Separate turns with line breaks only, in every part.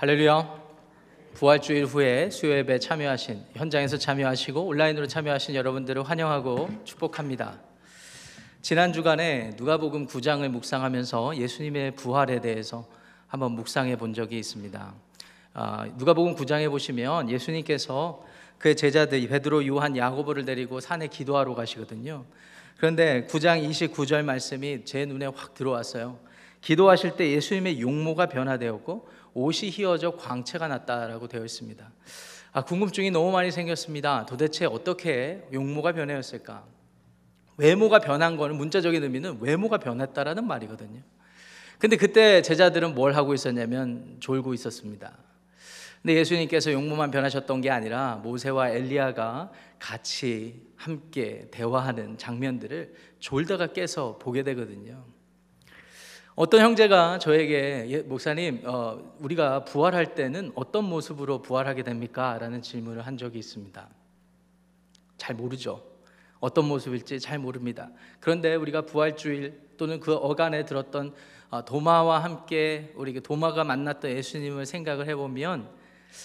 할렐루야. 부활주일 후에 수요 예배 참여하신 현장에서 참여하시고 온라인으로 참여하신 여러분들을 환영하고 축복합니다. 지난 주간에 누가복음 9장을 묵상하면서 예수님의 부활에 대해서 한번 묵상해 본 적이 있습니다. 아, 누가복음 9장에 보시면 예수님께서 그의 제자들 베드로, 요한, 야고보를 데리고 산에 기도하러 가시거든요. 그런데 9장 29절 말씀이 제 눈에 확 들어왔어요. 기도하실 때 예수님의 용모가 변화되었고 옷이 휘어져 광채가 났다라고 되어 있습니다. 아, 궁금증이 너무 많이 생겼습니다. 도대체 어떻게 용모가 변했을까? 외모가 변한 거는 문자적인 의미는 외모가 변했다라는 말이거든요. 근데 그때 제자들은 뭘 하고 있었냐면 졸고 있었습니다. 근데 예수님께서 용모만 변하셨던 게 아니라 모세와 엘리야가 같이 함께 대화하는 장면들을 졸다가 깨서 보게 되거든요. 어떤 형제가 저에게 예, 목사님 어, 우리가 부활할 때는 어떤 모습으로 부활하게 됩니까? 라는 질문을 한 적이 있습니다. 잘 모르죠. 어떤 모습일지 잘 모릅니다. 그런데 우리가 부활주일 또는 그 어간에 들었던 어, 도마와 함께 우리 그 도마가 만났던 예수님을 생각을 해보면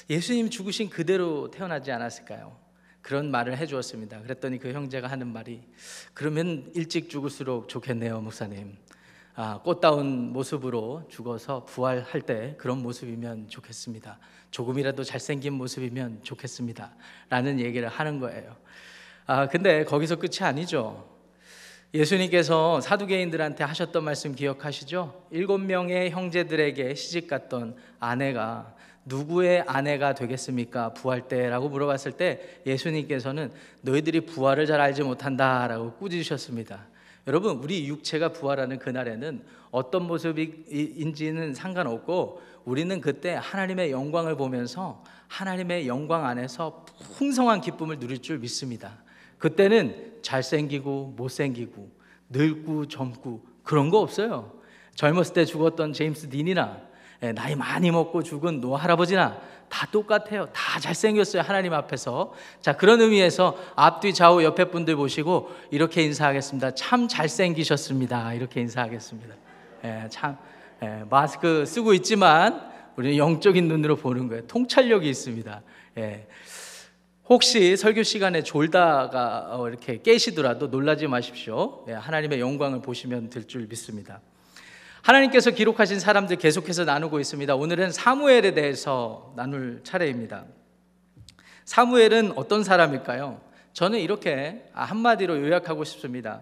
예수님 죽으신 그대로 태어나지 않았을까요? 그런 말을 해주었습니다. 그랬더니 그 형제가 하는 말이 그러면 일찍 죽을수록 좋겠네요, 목사님. 아, 꽃다운 모습으로 죽어서 부활할 때 그런 모습이면 좋겠습니다. 조금이라도 잘생긴 모습이면 좋겠습니다. 라는 얘기를 하는 거예요. 아, 근데 거기서 끝이 아니죠. 예수님께서 사두개인들한테 하셨던 말씀 기억하시죠? 일곱 명의 형제들에게 시집 갔던 아내가 누구의 아내가 되겠습니까? 부활 때라고 물어봤을 때 예수님께서는 너희들이 부활을 잘 알지 못한다라고 꾸짖으셨습니다. 여러분, 우리 육체가 부활하는 그날에는 어떤 모습인지는 상관없고 우리는 그때 하나님의 영광을 보면서 하나님의 영광 안에서 풍성한 기쁨을 누릴 줄 믿습니다. 그때는 잘생기고 못생기고 늙고 젊고 그런 거 없어요. 젊었을 때 죽었던 제임스 딘이나 예, 나이 많이 먹고 죽은 노 할아버지나 다 똑같아요. 다 잘생겼어요. 하나님 앞에서. 자, 그런 의미에서 앞뒤 좌우 옆에 분들 보시고 이렇게 인사하겠습니다. 참 잘생기셨습니다. 이렇게 인사하겠습니다. 예, 참, 예, 마스크 쓰고 있지만 우리는 영적인 눈으로 보는 거예요. 통찰력이 있습니다. 예. 혹시 설교 시간에 졸다가 어, 이렇게 깨시더라도 놀라지 마십시오. 예, 하나님의 영광을 보시면 될 줄 믿습니다. 하나님께서 기록하신 사람들 계속해서 나누고 있습니다. 오늘은 사무엘에 대해서 나눌 차례입니다. 사무엘은 어떤 사람일까요? 저는 이렇게 한마디로 요약하고 싶습니다.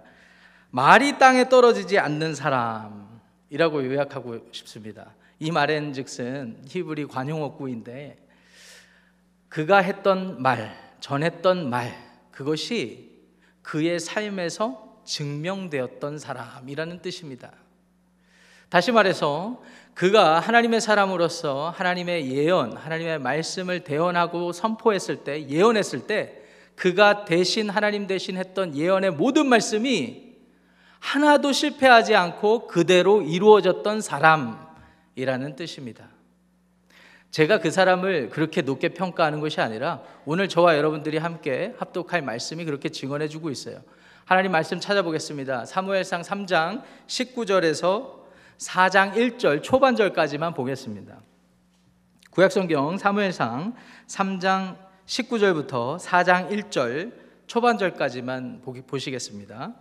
말이 땅에 떨어지지 않는 사람이라고 요약하고 싶습니다. 이 말엔 즉슨 히브리 관용어구인데 그가 했던 말, 전했던 말, 그것이 그의 삶에서 증명되었던 사람이라는 뜻입니다. 다시 말해서 그가 하나님의 사람으로서 하나님의 예언, 하나님의 말씀을 대언하고 선포했을 때, 예언했을 때 그가 대신 하나님 대신 했던 예언의 모든 말씀이 하나도 실패하지 않고 그대로 이루어졌던 사람이라는 뜻입니다. 제가 그 사람을 그렇게 높게 평가하는 것이 아니라 오늘 저와 여러분들이 함께 합독할 말씀이 그렇게 증언해 주고 있어요. 하나님 말씀 찾아보겠습니다. 사무엘상 3장 19절에서 4장 1절 초반절까지만 보겠습니다. 구약성경 사무엘상 3장 19절부터 4장 1절 초반절까지만 보시겠습니다.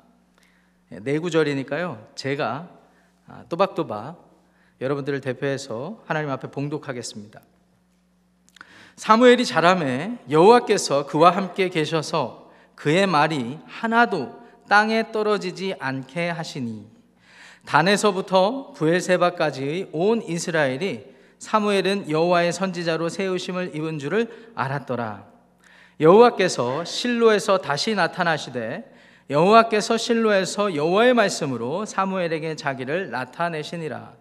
네 구절이니까요. 제가 아, 또박또박 여러분들을 대표해서 하나님 앞에 봉독하겠습니다. 사무엘이 자라매 여호와께서 그와 함께 계셔서 그의 말이 하나도 땅에 떨어지지 않게 하시니 단에서부터 부엘세바까지의 온 이스라엘이 사무엘은 여호와의 선지자로 세우심을 입은 줄을 알았더라. 여호와께서 실로에서 다시 나타나시되 여호와께서 실로에서 여호와의 말씀으로 사무엘에게 자기를 나타내시니라.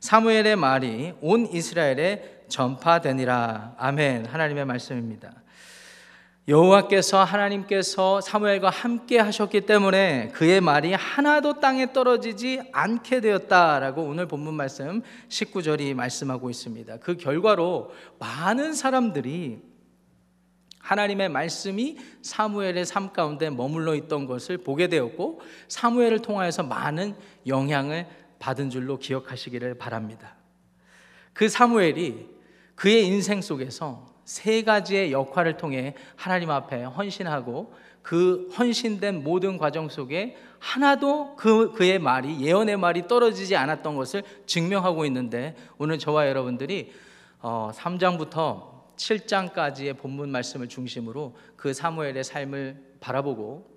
사무엘의 말이 온 이스라엘에 전파되니라. 아멘. 하나님의 말씀입니다. 여호와께서 하나님께서 사무엘과 함께 하셨기 때문에 그의 말이 하나도 땅에 떨어지지 않게 되었다라고 오늘 본문 말씀 19절이 말씀하고 있습니다. 그 결과로 많은 사람들이 하나님의 말씀이 사무엘의 삶 가운데 머물러 있던 것을 보게 되었고 사무엘을 통하여서 많은 영향을 받은 줄로 기억하시기를 바랍니다. 그 사무엘이 그의 인생 속에서 세 가지의 역할을 통해 하나님 앞에 헌신하고 그 헌신된 모든 과정 속에 하나도 그, 그의 말이 예언의 말이 떨어지지 않았던 것을 증명하고 있는데 오늘 저와 여러분들이 어, 3장부터 7장까지의 본문 말씀을 중심으로 그 사무엘의 삶을 바라보고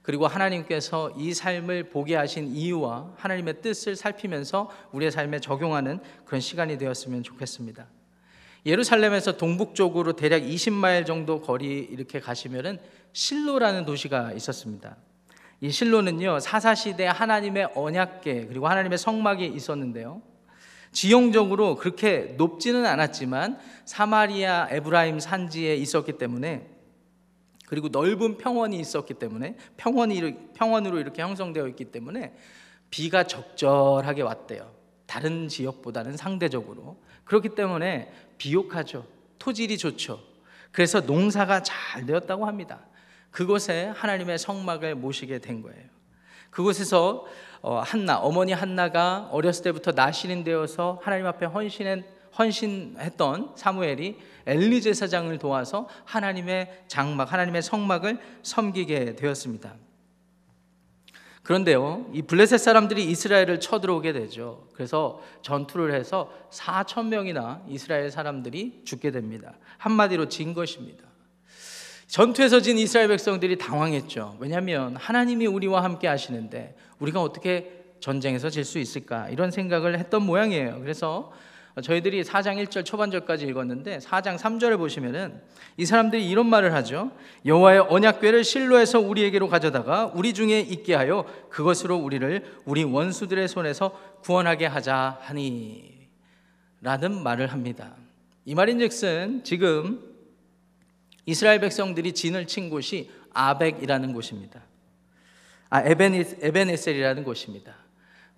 그리고 하나님께서 이 삶을 보게 하신 이유와 하나님의 뜻을 살피면서 우리의 삶에 적용하는 그런 시간이 되었으면 좋겠습니다. 예루살렘에서 동북쪽으로 대략 20마일 정도 거리 이렇게 가시면은 실로라는 도시가 있었습니다. 이 실로는요 사사 시대 하나님의 언약계 그리고 하나님의 성막이 있었는데요. 지형적으로 그렇게 높지는 않았지만 사마리아 에브라임 산지에 있었기 때문에 그리고 넓은 평원이 있었기 때문에 평원이 평원으로 이렇게 형성되어 있기 때문에 비가 적절하게 왔대요. 다른 지역보다는 상대적으로 그렇기 때문에 비옥하죠. 토질이 좋죠. 그래서 농사가 잘 되었다고 합니다. 그곳에 하나님의 성막을 모시게 된 거예요. 그곳에서 어, 한나 어머니 한나가 어렸을 때부터 나신인 되어서 하나님 앞에 헌신한 헌신했던 사무엘이 엘리 제사장을 도와서 하나님의 장막, 하나님의 성막을 섬기게 되었습니다. 그런데요, 이 블레셋 사람들이 이스라엘을 쳐들어오게 되죠. 그래서 전투를 해서 4천 명이나 이스라엘 사람들이 죽게 됩니다. 한마디로 진 것입니다. 전투에서 진 이스라엘 백성들이 당황했죠. 왜냐하면 하나님이 우리와 함께 하시는데 우리가 어떻게 전쟁에서 질 수 있을까 이런 생각을 했던 모양이에요. 그래서 저희들이 4장 1절 초반절까지 읽었는데 4장 3절을 보시면은 이 사람들이 이런 말을 하죠. 여호와의 언약궤를 실로에서 우리에게로 가져다가 우리 중에 있게 하여 그것으로 우리를 우리 원수들의 손에서 구원하게 하자 하니 라는 말을 합니다. 이 말인즉슨 지금 이스라엘 백성들이 진을 친 곳이 아벡이라는 곳입니다. 아, 에베네셀이라는 곳입니다.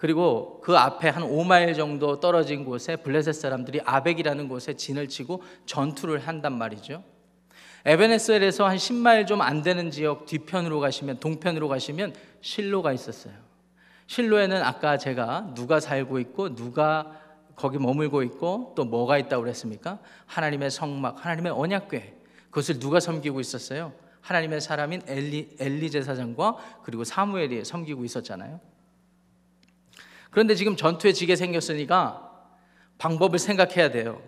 그리고 그 앞에 한 5마일 정도 떨어진 곳에 블레셋 사람들이 아벡이라는 곳에 진을 치고 전투를 한단 말이죠. 에베네셀에서 한 10마일 좀 안 되는 지역 뒤편으로 가시면 동편으로 가시면 실로가 있었어요. 실로에는 아까 제가 누가 살고 있고 누가 거기 머물고 있고 또 뭐가 있다고 그랬습니까? 하나님의 성막, 하나님의 언약궤. 그것을 누가 섬기고 있었어요? 하나님의 사람인 엘리 엘리 제사장과 그리고 사무엘이 섬기고 있었잖아요. 그런데 지금 전투에 지게 생겼으니까 방법을 생각해야 돼요.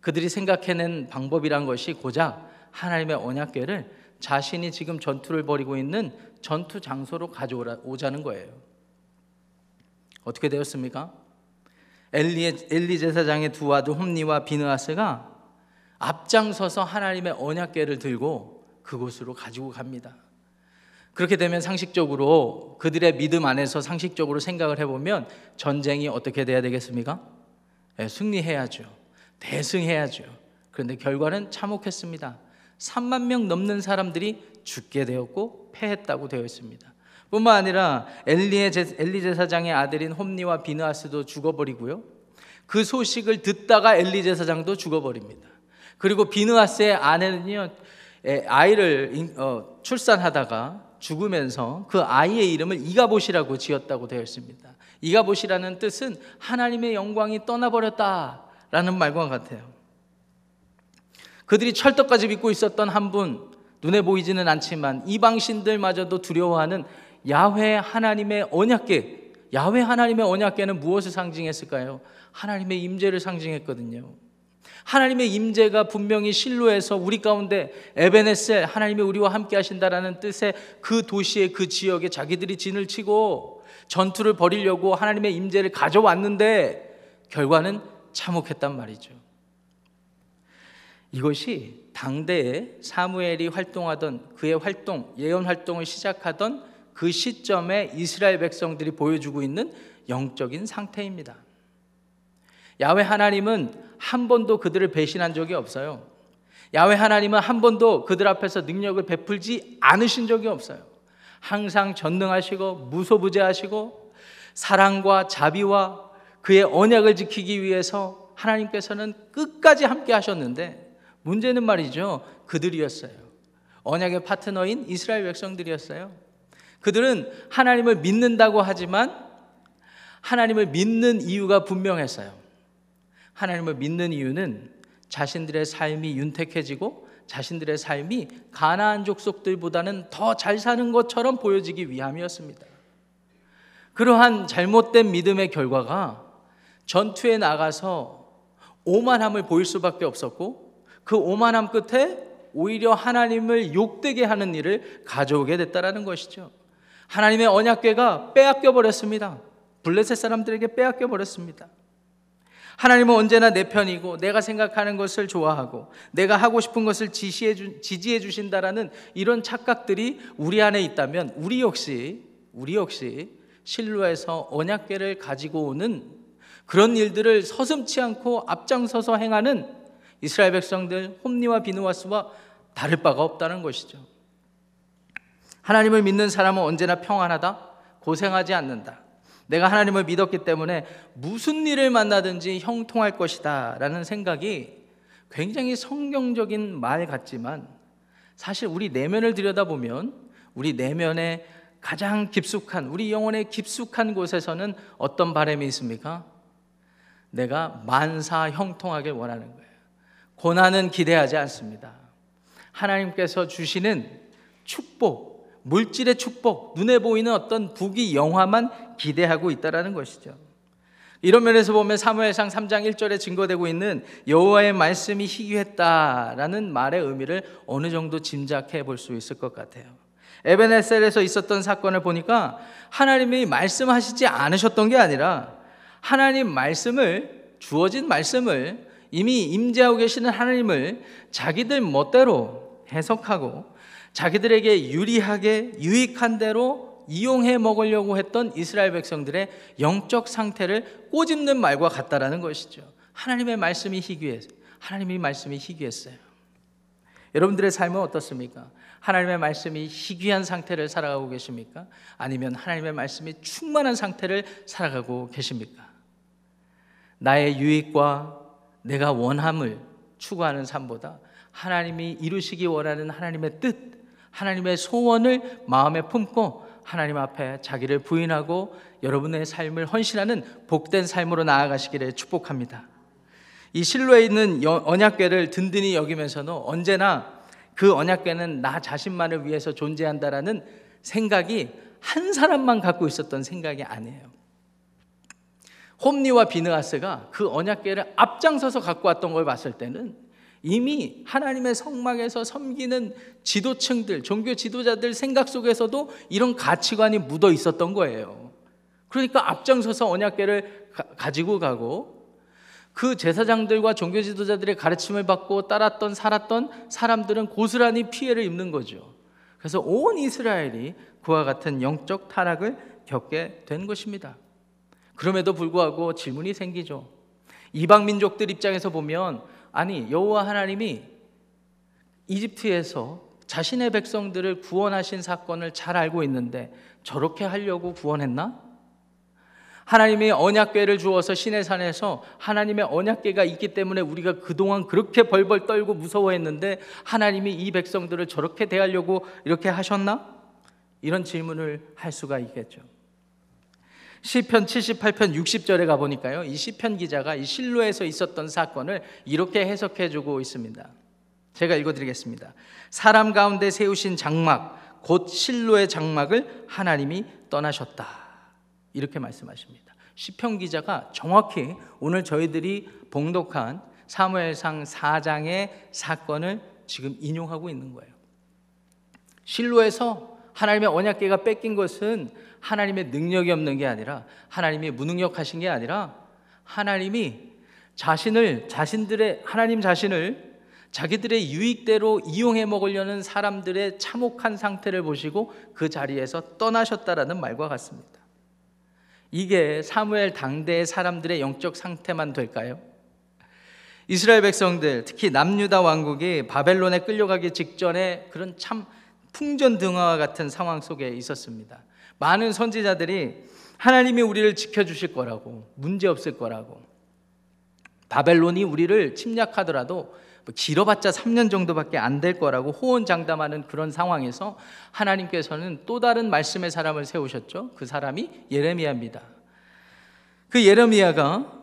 그들이 생각해낸 방법이란 것이 고작 하나님의 언약궤를 자신이 지금 전투를 벌이고 있는 전투 장소로 가져오자는 거예요. 어떻게 되었습니까? 엘리, 엘리 제사장의 두 아들 홈니와 비느아스가 앞장서서 하나님의 언약궤를 들고 그곳으로 가지고 갑니다. 그렇게 되면 상식적으로 그들의 믿음 안에서 상식적으로 생각을 해보면 전쟁이 어떻게 돼야 되겠습니까? 네, 승리해야죠. 대승해야죠. 그런데 결과는 참혹했습니다. 3만 명 넘는 사람들이 죽게 되었고 패했다고 되어 있습니다. 뿐만 아니라 엘리의 제, 엘리 제사장의 아들인 홈니와 비느아스도 죽어버리고요. 그 소식을 듣다가 엘리 제사장도 죽어버립니다. 그리고 비느아스의 아내는요 아이를 어, 출산하다가 죽으면서 그 아이의 이름을 이가봇이라고 지었다고 되어 있습니다. 이가봇이라는 뜻은 하나님의 영광이 떠나버렸다라는 말과 같아요. 그들이 철떡까지 믿고 있었던 한 분, 눈에 보이지는 않지만 이방신들마저도 두려워하는 야훼 하나님의 언약계, 야훼 하나님의 언약계는 무엇을 상징했을까요? 하나님의 임재를 상징했거든요. 하나님의 임재가 분명히 실로에서 우리 가운데 에베네셀 하나님이 우리와 함께 하신다라는 뜻의 그 도시의 그 지역에 자기들이 진을 치고 전투를 벌이려고 하나님의 임재를 가져왔는데 결과는 참혹했단 말이죠. 이것이 당대에 사무엘이 활동하던 그의 활동, 예언 활동을 시작하던 그 시점에 이스라엘 백성들이 보여주고 있는 영적인 상태입니다. 야외 하나님은 한 번도 그들을 배신한 적이 없어요. 야외 하나님은 한 번도 그들 앞에서 능력을 베풀지 않으신 적이 없어요. 항상 전능하시고 무소부재하시고 사랑과 자비와 그의 언약을 지키기 위해서 하나님께서는 끝까지 함께 하셨는데 문제는 말이죠. 그들이었어요. 언약의 파트너인 이스라엘 백성들이었어요. 그들은 하나님을 믿는다고 하지만 하나님을 믿는 이유가 분명했어요. 하나님을 믿는 이유는 자신들의 삶이 윤택해지고 자신들의 삶이 가나안 족속들보다는 더 잘 사는 것처럼 보여지기 위함이었습니다. 그러한 잘못된 믿음의 결과가 전투에 나가서 오만함을 보일 수밖에 없었고 그 오만함 끝에 오히려 하나님을 욕되게 하는 일을 가져오게 됐다라는 것이죠. 하나님의 언약궤가 빼앗겨 버렸습니다. 블레셋 사람들에게 빼앗겨 버렸습니다. 하나님은 언제나 내 편이고 내가 생각하는 것을 좋아하고 내가 하고 싶은 것을 지시해 주, 지지해 주신다라는 이런 착각들이 우리 안에 있다면 우리 역시 우리 역시 실로에서 언약궤를 가지고 오는 그런 일들을 서슴치 않고 앞장서서 행하는 이스라엘 백성들 홈니와 비누와스와 다를 바가 없다는 것이죠. 하나님을 믿는 사람은 언제나 평안하다, 고생하지 않는다. 내가 하나님을 믿었기 때문에 무슨 일을 만나든지 형통할 것이다 라는 생각이 굉장히 성경적인 말 같지만 사실 우리 내면을 들여다보면 우리 내면에 가장 깊숙한 우리 영혼의 깊숙한 곳에서는 어떤 바람이 있습니까? 내가 만사 형통하길 원하는 거예요. 고난은 기대하지 않습니다. 하나님께서 주시는 축복, 물질의 축복, 눈에 보이는 어떤 부귀 영화만 기대하고 있다라는 것이죠. 이런 면에서 보면 사무엘상 3장 1절에 증거되고 있는 여호와의 말씀이 희귀했다라는 말의 의미를 어느 정도 짐작해 볼 수 있을 것 같아요. 에베네셀에서 있었던 사건을 보니까 하나님이 말씀하시지 않으셨던 게 아니라 하나님 말씀을 주어진 말씀을 이미 임재하고 계시는 하나님을 자기들 멋대로 해석하고 자기들에게 유리하게 유익한 대로 이용해 먹으려고 했던 이스라엘 백성들의 영적 상태를 꼬집는 말과 같다라는 것이죠. 하나님의 말씀이 희귀해서 하나님의 말씀이 희귀했어요. 여러분들의 삶은 어떻습니까? 하나님의 말씀이 희귀한 상태를 살아가고 계십니까? 아니면 하나님의 말씀이 충만한 상태를 살아가고 계십니까? 나의 유익과 내가 원함을 추구하는 삶보다 하나님이 이루시기 원하는 하나님의 뜻, 하나님의 소원을 마음에 품고 하나님 앞에 자기를 부인하고 여러분의 삶을 헌신하는 복된 삶으로 나아가시기를 축복합니다. 이 실로에 있는 언약궤를 든든히 여기면서는 언제나 그 언약궤는 나 자신만을 위해서 존재한다라는 생각이 한 사람만 갖고 있었던 생각이 아니에요. 홈니와 비느하스가 그 언약궤를 앞장서서 갖고 왔던 걸 봤을 때는 이미 하나님의 성막에서 섬기는 지도층들, 종교 지도자들 생각 속에서도 이런 가치관이 묻어 있었던 거예요. 그러니까 앞장서서 언약궤를 가, 지고 가고 그 제사장들과 종교 지도자들의 가르침을 받고 따랐던 살았던 사람들은 고스란히 피해를 입는 거죠. 그래서 온 이스라엘이 그와 같은 영적 타락을 겪게 된 것입니다. 그럼에도 불구하고 질문이 생기죠. 이방 민족들 입장에서 보면 아니 여호와 하나님이 이집트에서 자신의 백성들을 구원하신 사건을 잘 알고 있는데 저렇게 하려고 구원했나? 하나님이 언약궤를 주어서 신의 산에서 하나님의 언약궤가 있기 때문에 우리가 그동안 그렇게 벌벌 떨고 무서워했는데 하나님이 이 백성들을 저렇게 대하려고 이렇게 하셨나? 이런 질문을 할 수가 있겠죠. 시편 78편 60절에 가 보니까요. 이 시편 기자가 이 실로에서 있었던 사건을 이렇게 해석해 주고 있습니다. 제가 읽어 드리겠습니다. 사람 가운데 세우신 장막 곧 실로의 장막을 하나님이 떠나셨다. 이렇게 말씀하십니다. 시편 기자가 정확히 오늘 저희들이 봉독한 사무엘상 4장의 사건을 지금 인용하고 있는 거예요. 실로에서 하나님의 언약궤가 뺏긴 것은 하나님의 능력이 없는 게 아니라 하나님이 무능력하신 게 아니라 하나님이 자신을 자신들의 하나님 자신을 자기들의 유익대로 이용해 먹으려는 사람들의 참혹한 상태를 보시고 그 자리에서 떠나셨다라는 말과 같습니다. 이게 사무엘 당대의 사람들의 영적 상태만 될까요? 이스라엘 백성들, 특히 남유다 왕국이 바벨론에 끌려가기 직전에 그런 참 풍전등화와 같은 상황 속에 있었습니다. 많은 선지자들이 하나님이 우리를 지켜주실 거라고, 문제 없을 거라고, 바벨론이 우리를 침략하더라도 뭐 길어봤자 3년 정도밖에 안 될 거라고 호언장담하는 그런 상황에서 하나님께서는 또 다른 말씀의 사람을 세우셨죠. 그 사람이 예레미야입니다. 그 예레미야가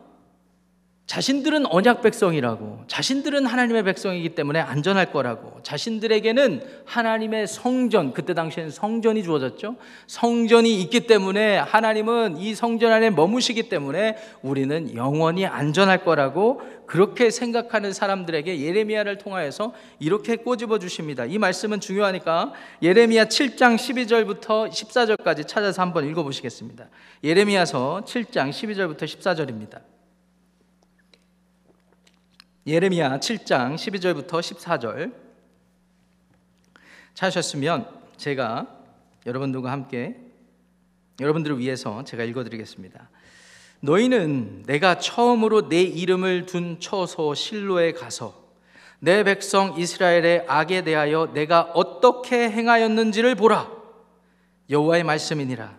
자신들은 언약 백성이라고, 자신들은 하나님의 백성이기 때문에 안전할 거라고, 자신들에게는 하나님의 성전, 그때 당시에는 성전이 주어졌죠. 성전이 있기 때문에 하나님은 이 성전 안에 머무시기 때문에 우리는 영원히 안전할 거라고 그렇게 생각하는 사람들에게 예레미야를 통하여서 이렇게 꼬집어 주십니다. 이 말씀은 중요하니까 예레미야 7장 12절부터 14절까지 찾아서 한번 읽어 보시겠습니다. 예레미야서 7장 12절부터 14절입니다. 예레미야 7장 12절부터 14절 찾으셨으면 제가 여러분들과 함께 여러분들을 위해서 제가 읽어드리겠습니다. 너희는 내가 처음으로 내 이름을 둔 처소 실로에 가서 내 백성 이스라엘의 악에 대하여 내가 어떻게 행하였는지를 보라. 여호와의 말씀이니라.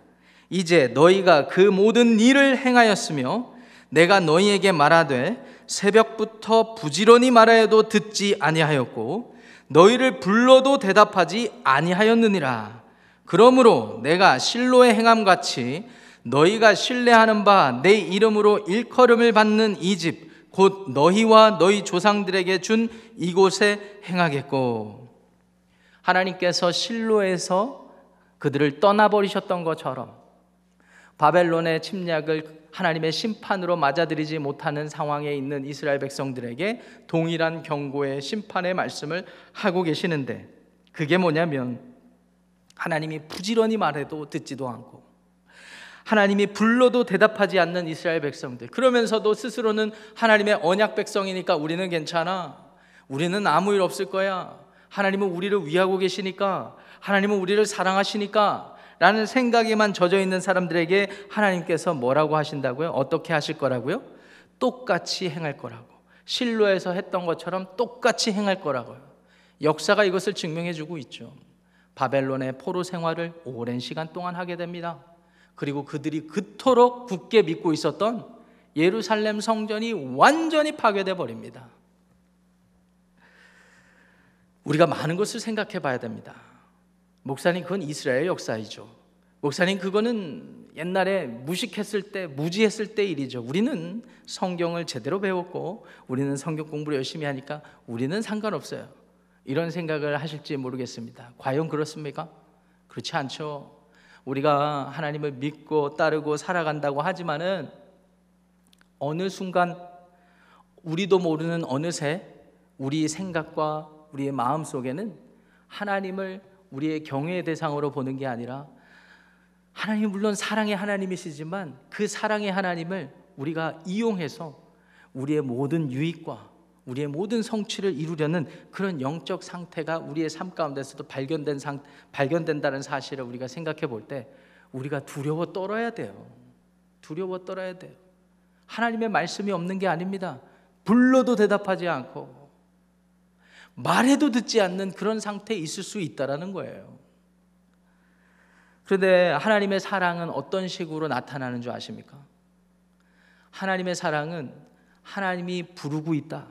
이제 너희가 그 모든 일을 행하였으며 내가 너희에게 말하되 새벽부터 부지런히 말하여도 듣지 아니하였고 너희를 불러도 대답하지 아니하였느니라. 그러므로 내가 실로의 행함 같이 너희가 신뢰하는 바 내 이름으로 일컬음을 받는 이 집 곧 너희와 너희 조상들에게 준 이곳에 행하겠고 하나님께서 실로에서 그들을 떠나버리셨던 것처럼 바벨론의 침략을 하나님의 심판으로 맞아들이지 못하는 상황에 있는 이스라엘 백성들에게 동일한 경고의 심판의 말씀을 하고 계시는데 그게 뭐냐면 하나님이 부지런히 말해도 듣지도 않고 하나님이 불러도 대답하지 않는 이스라엘 백성들. 그러면서도 스스로는 하나님의 언약 백성이니까 우리는 괜찮아. 우리는 아무 일 없을 거야. 하나님은 우리를 위하고 계시니까. 하나님은 우리를 사랑하시니까 라는 생각에만 젖어 있는 사람들에게 하나님께서 뭐라고 하신다고요? 어떻게 하실 거라고요? 똑같이 행할 거라고. 실로에서 했던 것처럼 똑같이 행할 거라고요. 역사가 이것을 증명해 주고 있죠. 바벨론의 포로 생활을 오랜 시간 동안 하게 됩니다. 그리고 그들이 그토록 굳게 믿고 있었던 예루살렘 성전이 완전히 파괴돼 버립니다. 우리가 많은 것을 생각해 봐야 됩니다. 목사님 그건 이스라엘 역사이죠. 목사님 그거는 옛날에 무식했을 때 무지했을 때 일이죠. 우리는 성경을 제대로 배웠고 우리는 성경 공부를 열심히 하니까 우리는 상관없어요. 이런 생각을 하실지 모르겠습니다. 과연 그렇습니까? 그렇지 않죠. 우리가 하나님을 믿고 따르고 살아간다고 하지만은 어느 순간 우리도 모르는 어느새 우리 생각과 우리의 마음 속에는 하나님을 우리의 경외의 대상으로 보는 게 아니라 하나님 물론 사랑의 하나님이시지만 그 사랑의 하나님을 우리가 이용해서 우리의 모든 유익과 우리의 모든 성취를 이루려는 그런 영적 상태가 우리의 삶 가운데서도 발견된 상, 발견된다는 사실을 우리가 생각해 볼 때 우리가 두려워 떨어야 돼요. 두려워 떨어야 돼요. 하나님의 말씀이 없는 게 아닙니다. 불러도 대답하지 않고 말해도 듣지 않는 그런 상태에 있을 수 있다라는 거예요. 그런데 하나님의 사랑은 어떤 식으로 나타나는 줄 아십니까? 하나님의 사랑은 하나님이 부르고 있다.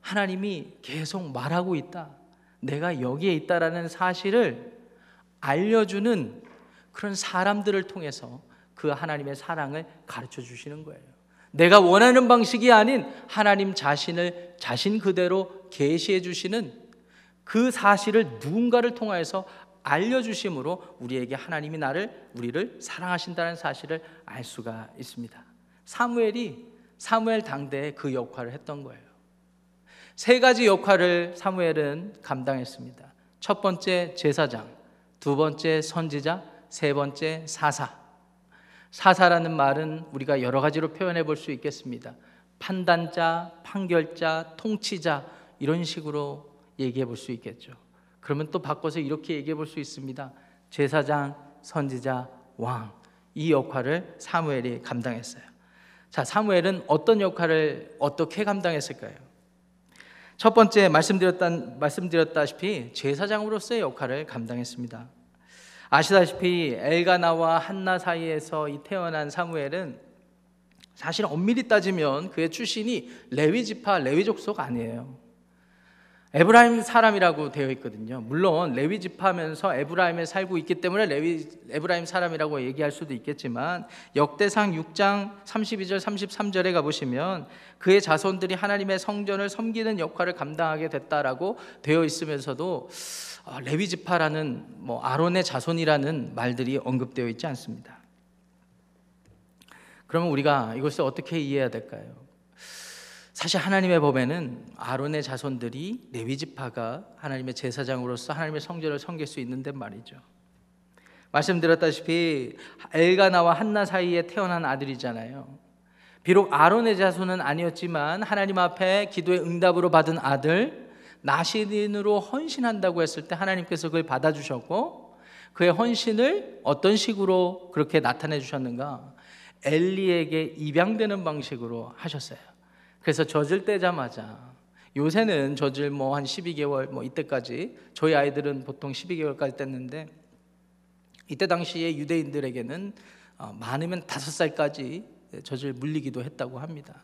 하나님이 계속 말하고 있다. 내가 여기에 있다라는 사실을 알려주는 그런 사람들을 통해서 그 하나님의 사랑을 가르쳐 주시는 거예요. 내가 원하는 방식이 아닌 하나님 자신을 자신 그대로 계시해 주시는 그 사실을 누군가를 통하여서 알려주심으로 우리에게 하나님이 나를 우리를 사랑하신다는 사실을 알 수가 있습니다. 사무엘이 사무엘 당대에 그 역할을 했던 거예요. 세 가지 역할을 사무엘은 감당했습니다. 첫 번째 제사장, 두 번째 선지자, 세 번째 사사. 사사라는 말은 우리가 여러 가지로 표현해 볼 수 있겠습니다. 판단자, 판결자, 통치자 이런 식으로 얘기해 볼 수 있겠죠. 그러면 또 바꿔서 이렇게 얘기해 볼 수 있습니다. 제사장, 선지자, 왕. 이 역할을 사무엘이 감당했어요. 자, 사무엘은 어떤 역할을 어떻게 감당했을까요? 첫 번째 말씀드렸다, 말씀드렸다시피 제사장으로서의 역할을 감당했습니다. 아시다시피 엘가나와 한나 사이에서 태어난 사무엘은 사실 엄밀히 따지면 그의 출신이 레위 지파 레위 족속 아니에요. 에브라임 사람이라고 되어 있거든요. 물론 레위 지파면서 에브라임에 살고 있기 때문에 레위 에브라임 사람이라고 얘기할 수도 있겠지만 역대상 6장 32절 33절에 가 보시면 그의 자손들이 하나님의 성전을 섬기는 역할을 감당하게 됐다라고 되어 있으면서도 아, 레위 지파라는 뭐 아론의 자손이라는 말들이 언급되어 있지 않습니다. 그러면 우리가 이것을 어떻게 이해해야 될까요? 사실 하나님의 법에는 아론의 자손들이 레위 지파가 하나님의 제사장으로서 하나님의 성전을 섬길 수 있는데 말이죠. 말씀드렸다시피 엘가나와 한나 사이에 태어난 아들이잖아요. 비록 아론의 자손은 아니었지만 하나님 앞에 기도의 응답으로 받은 아들 나시린으로 헌신한다고 했을 때 하나님께서 그걸 받아주셨고 그의 헌신을 어떤 식으로 그렇게 나타내 주셨는가? 엘리에게 입양되는 방식으로 하셨어요. 그래서 젖을 떼자마자 요새는 젖을 뭐 한 12개월 뭐 이때까지 저희 아이들은 보통 12개월까지 뗐는데 이때 당시에 유대인들에게는 어, 많으면 다섯 살까지 젖을 물리기도 했다고 합니다.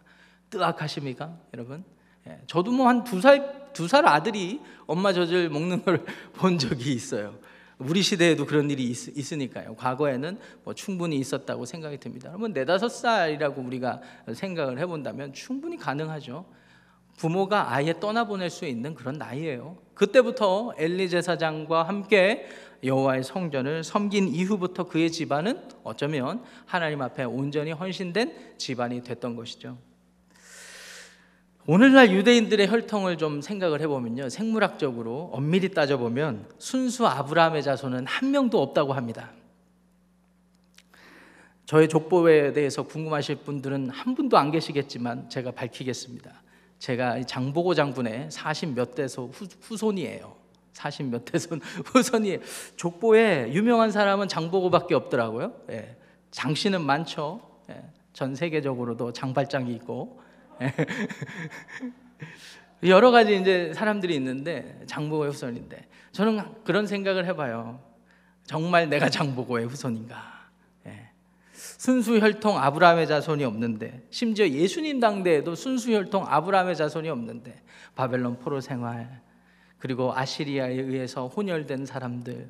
뜨악하십니까, 여러분? 예, 저도 뭐 한 두 살 두 살 아들이 엄마 젖을 먹는 걸 본 적이 있어요. 우리 시대에도 그런 일이 있, 으니까요 과거에는 뭐 충분히 있었다고 생각이 듭니다. 그러면 네다섯 살이라고 우리가 생각을 해본다면 충분히 가능하죠. 부모가 아예 떠나보낼 수 있는 그런 나이예요. 그때부터 엘리 제사장과 함께 여호와의 성전을 섬긴 이후부터 그의 집안은 어쩌면 하나님 앞에 온전히 헌신된 집안이 됐던 것이죠. 오늘날 유대인들의 혈통을 좀 생각을 해보면요. 생물학적으로 엄밀히 따져보면 순수 아브라함의 자손은 한 명도 없다고 합니다. 저의 족보에 대해서 궁금하실 분들은 한 분도 안 계시겠지만 제가 밝히겠습니다. 제가 장보고 장군의 40몇 대소 후손이에요. 40몇 대손 후손이 족보에 유명한 사람은 장보고밖에 없더라고요. 예. 장씨는 많죠. 예. 전 세계적으로도 장발장이 있고 여러 가지 이제 사람들이 있는데 장보고의 후손인데 저는 그런 생각을 해봐요. 정말 내가 장보고의 후손인가? 예. 순수 혈통 아브라함의 자손이 없는데 심지어 예수님 당대에도 순수 혈통 아브라함의 자손이 없는데 바벨론 포로 생활 그리고 아시리아에 의해서 혼혈된 사람들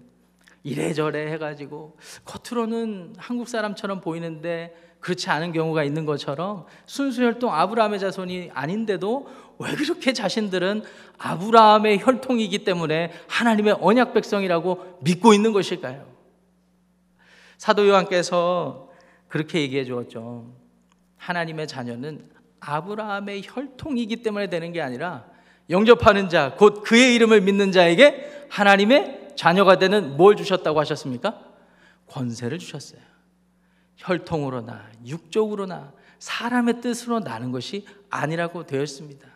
이래저래 해가지고 겉으로는 한국 사람처럼 보이는데 그렇지 않은 경우가 있는 것처럼 순수 혈통 아브라함의 자손이 아닌데도 왜 그렇게 자신들은 아브라함의 혈통이기 때문에 하나님의 언약 백성이라고 믿고 있는 것일까요? 사도 요한께서 그렇게 얘기해 주었죠. 하나님의 자녀는 아브라함의 혈통이기 때문에 되는 게 아니라 영접하는 자, 곧 그의 이름을 믿는 자에게 하나님의 자녀가 되는 뭘 주셨다고 하셨습니까? 권세를 주셨어요. 혈통으로나 육적으로나 사람의 뜻으로 나는 것이 아니라고 되었습니다.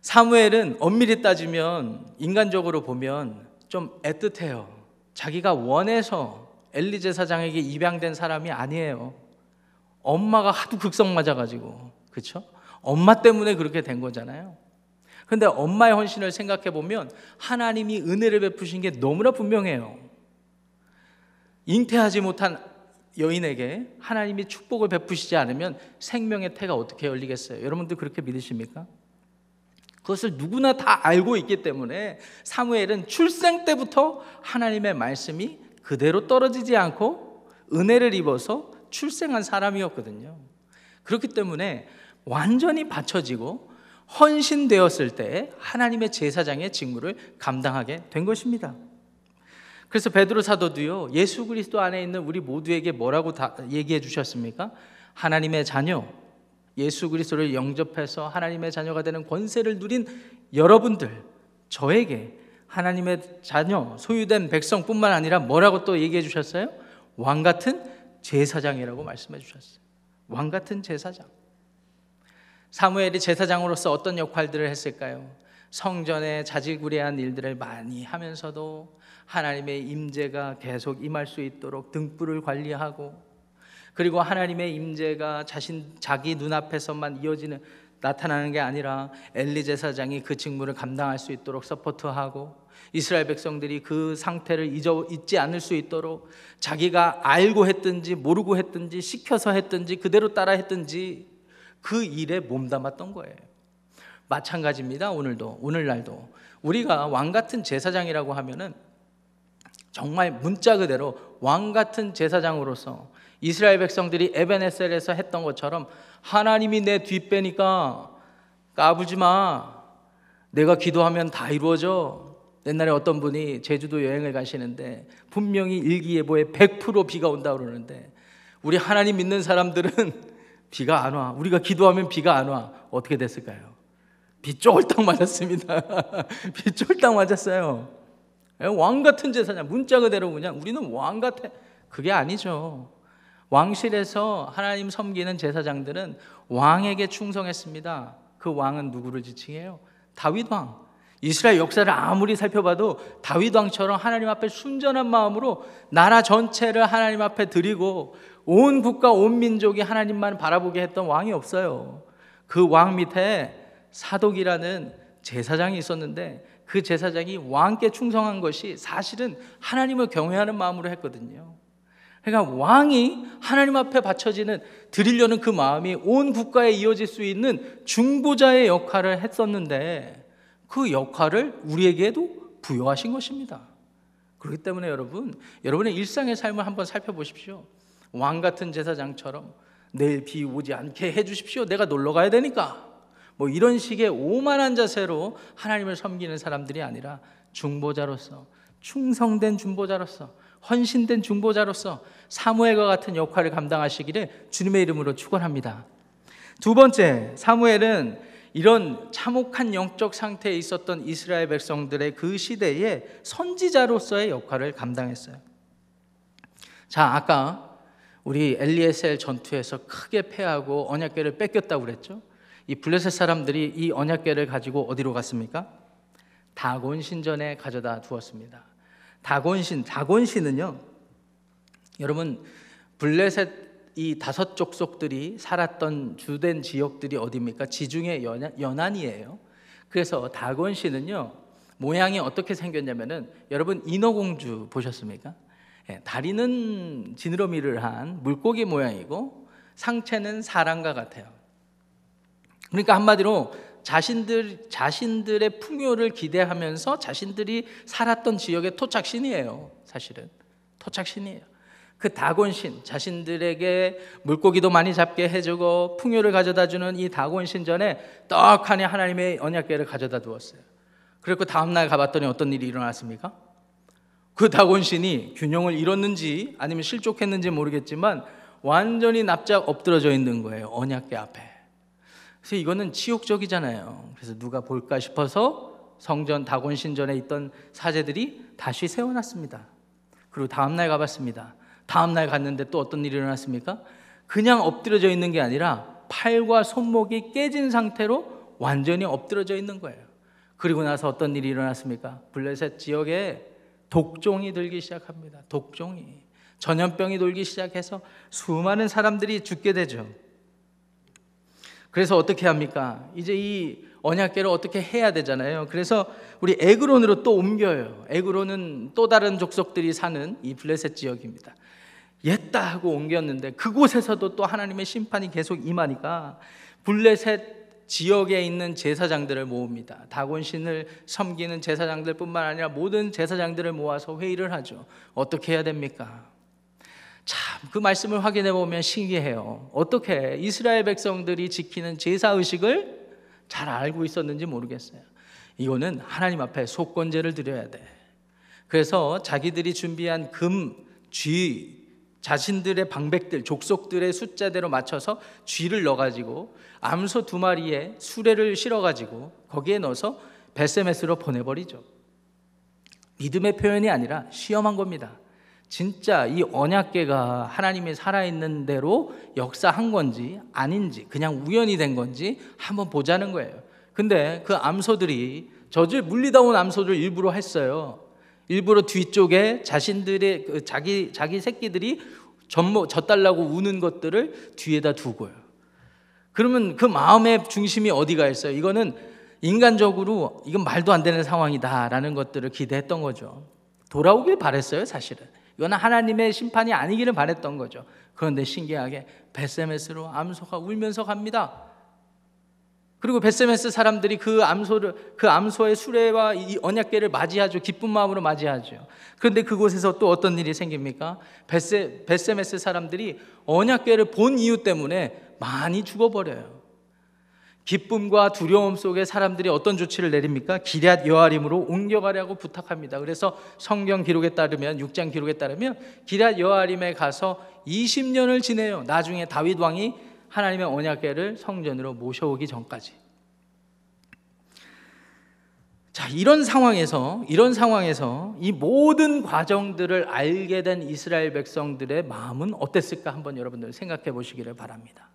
사무엘은 엄밀히 따지면 인간적으로 보면 좀 애틋해요. 자기가 원해서 엘리 제 사장에게 입양된 사람이 아니에요. 엄마가 하도 극성 맞아가지고 그렇죠? 엄마 때문에 그렇게 된 거잖아요. 근데 엄마의 헌신을 생각해 보면 하나님이 은혜를 베푸신 게 너무나 분명해요. 잉태하지 못한 여인에게 하나님이 축복을 베푸시지 않으면 생명의 태가 어떻게 열리겠어요? 여러분들 그렇게 믿으십니까? 그것을 누구나 다 알고 있기 때문에 사무엘은 출생 때부터 하나님의 말씀이 그대로 떨어지지 않고 은혜를 입어서 출생한 사람이었거든요. 그렇기 때문에 완전히 받쳐지고 헌신되었을 때 하나님의 제사장의 직무를 감당하게 된 것입니다. 그래서 베드로 사도도요. 예수 그리스도 안에 있는 우리 모두에게 뭐라고 얘기해 주셨습니까? 하나님의 자녀 예수 그리스도를 영접해서 하나님의 자녀가 되는 권세를 누린 여러분들 저에게 하나님의 자녀 소유된 백성뿐만 아니라 뭐라고 또 얘기해 주셨어요? 왕 같은 제사장이라고 말씀해 주셨어요. 왕 같은 제사장. 사무엘이 제사장으로서 어떤 역할들을 했을까요? 성전에 자질구레한 일들을 많이 하면서도 하나님의 임재가 계속 임할 수 있도록 등불을 관리하고 그리고 하나님의 임재가 자신 자기 눈앞에서만 이어지는 나타나는 게 아니라 엘리 제사장이 그 직무를 감당할 수 있도록 서포트하고 이스라엘 백성들이 그 상태를 잊어 잊지 않을 수 있도록 자기가 알고 했든지 모르고 했든지 시켜서 했든지 그대로 따라 했든지 그 일에 몸담았던 거예요. 마찬가지입니다. 오늘도 오늘날도 우리가 왕 같은 제사장이라고 하면은 정말 문자 그대로 왕 같은 제사장으로서 이스라엘 백성들이 에베네셀에서 했던 것처럼 하나님이 내 뒷배니까 까부지 마. 내가 기도하면 다 이루어져. 옛날에 어떤 분이 제주도 여행을 가시는데 분명히 일기예보에 100% 비가 온다 그러는데 우리 하나님 믿는 사람들은 비가 안 와. 우리가 기도하면 비가 안 와. 어떻게 됐을까요? 비 쫄딱 맞았습니다. 비 쫄딱 맞았어요. 왕 같은 제사장 문자 그대로 그냥 우리는 왕 같아. 그게 아니죠. 왕실에서 하나님 섬기는 제사장들은 왕에게 충성했습니다. 그 왕은 누구를 지칭해요? 다윗 왕. 이스라엘 역사를 아무리 살펴봐도 다윗 왕처럼 하나님 앞에 순전한 마음으로 나라 전체를 하나님 앞에 드리고 온 국가 온 민족이 하나님만 바라보게 했던 왕이 없어요. 그 왕 밑에 사독이라는 제사장이 있었는데 그 제사장이 왕께 충성한 것이 사실은 하나님을 경외하는 마음으로 했거든요. 그러니까 왕이 하나님 앞에 바쳐지는 드리려는 그 마음이 온 국가에 이어질 수 있는 중보자의 역할을 했었는데 그 역할을 우리에게도 부여하신 것입니다. 그렇기 때문에 여러분, 여러분의 일상의 삶을 한번 살펴보십시오. 왕 같은 제사장처럼 내일 비 오지 않게 해 주십시오. 내가 놀러 가야 되니까. 뭐 이런 식의 오만한 자세로 하나님을 섬기는 사람들이 아니라 중보자로서 충성된 중보자로서 헌신된 중보자로서 사무엘과 같은 역할을 감당하시기를 주님의 이름으로 축원합니다. 두 번째, 사무엘은 이런 참혹한 영적 상태에 있었던 이스라엘 백성들의 그 시대에 선지자로서의 역할을 감당했어요. 자, 아까 우리 엘리에셀 전투에서 크게 패하고 언약궤를 뺏겼다고 그랬죠. 이 블레셋 사람들이 이 언약궤를 가지고 어디로 갔습니까? 다곤 신전에 가져다 두었습니다. 다곤 신, 다곤 신은요. 여러분 블레셋 이 다섯 족속들이 살았던 주된 지역들이 어디입니까? 지중해 연안, 이에요 그래서 다곤 신은요. 모양이 어떻게 생겼냐면은 여러분 인어공주 보셨습니까? 예, 다리는 지느러미를 한 물고기 모양이고 상체는 사람과 같아요. 그러니까 한마디로 자신들 자신들의 풍요를 기대하면서 자신들이 살았던 지역의 토착신이에요. 사실은 토착신이에요. 그 다곤신 자신들에게 물고기도 많이 잡게 해주고 풍요를 가져다주는 이 다곤신 전에 떡하니 하나님의 언약궤를 가져다 두었어요. 그리고 다음 날 가봤더니 어떤 일이 일어났습니까? 그 다곤신이 균형을 잃었는지 아니면 실족했는지 모르겠지만 완전히 납작 엎드러져 있는 거예요. 언약궤 앞에. 그래서 이거는 치욕적이잖아요. 그래서 누가 볼까 싶어서 성전 다곤 신전에 있던 사제들이 다시 세워놨습니다. 그리고 다음 날 가봤습니다. 다음 날 갔는데 또 어떤 일이 일어났습니까? 그냥 엎드려져 있는 게 아니라 팔과 손목이 깨진 상태로 완전히 엎드려져 있는 거예요. 그리고 나서 어떤 일이 일어났습니까? 블레셋 지역에 독종이 들기 시작합니다. 독종이 전염병이 돌기 시작해서 수많은 사람들이 죽게 되죠. 그래서 어떻게 합니까? 이제 이 언약계를 어떻게 해야 되잖아요. 그래서 우리 에그론으로 또 옮겨요. 에그론은 또 다른 족속들이 사는 이 블레셋 지역입니다. 옛다 하고 옮겼는데 그곳에서도 또 하나님의 심판이 계속 임하니까 블레셋 지역에 있는 제사장들을 모읍니다. 다곤신을 섬기는 제사장들뿐만 아니라 모든 제사장들을 모아서 회의를 하죠. 어떻게 해야 됩니까? 참, 그 말씀을 확인해 보면 신기해요. 어떻게 이스라엘 백성들이 지키는 제사 의식을 잘 알고 있었는지 모르겠어요. 이거는 하나님 앞에 속건제를 드려야 돼. 그래서 자기들이 준비한 금, 쥐, 자신들의 방백들, 족속들의 숫자대로 맞춰서 쥐를 넣어가지고 암소 두 마리에 수레를 실어가지고 거기에 넣어서 베세메스로 보내버리죠. 믿음의 표현이 아니라 시험한 겁니다. 진짜 이 언약계가 하나님이 살아있는 대로 역사한 건지 아닌지 그냥 우연이 된 건지 한번 보자는 거예요. 근데 그 암소들이 젖을 물리다 온 암소를 일부러 했어요. 일부러 뒤쪽에 자신들의 그 자기 자기 새끼들이 젖달라고 우는 것들을 뒤에다 두고요. 그러면 그 마음의 중심이 어디가 있어요? 이거는 인간적으로 이건 말도 안 되는 상황이다라는 것들을 기대했던 거죠. 돌아오길 바랬어요, 사실은. 이건 하나님의 심판이 아니기를 바랬던 거죠. 그런데 신기하게 베세메스로 암소가 울면서 갑니다. 그리고 베세메스 사람들이 그 암소를 그 암소의 수레와 이 언약궤를 맞이하죠. 기쁜 마음으로 맞이하죠. 그런데 그곳에서 또 어떤 일이 생깁니까? 베세 베세메스 사람들이 언약궤를 본 이유 때문에 많이 죽어버려요. 기쁨과 두려움 속에 사람들이 어떤 조치를 내립니까? 기럇 여아림으로 옮겨가려고 부탁합니다. 그래서 성경 기록에 따르면 6장 기록에 따르면 기럇 여아림에 가서 20년을 지내요. 나중에 다윗 왕이 하나님의 언약궤를 성전으로 모셔오기 전까지. 자, 이런 상황에서 이런 상황에서 이 모든 과정들을 알게 된 이스라엘 백성들의 마음은 어땠을까 한번 여러분들 생각해 보시기를 바랍니다.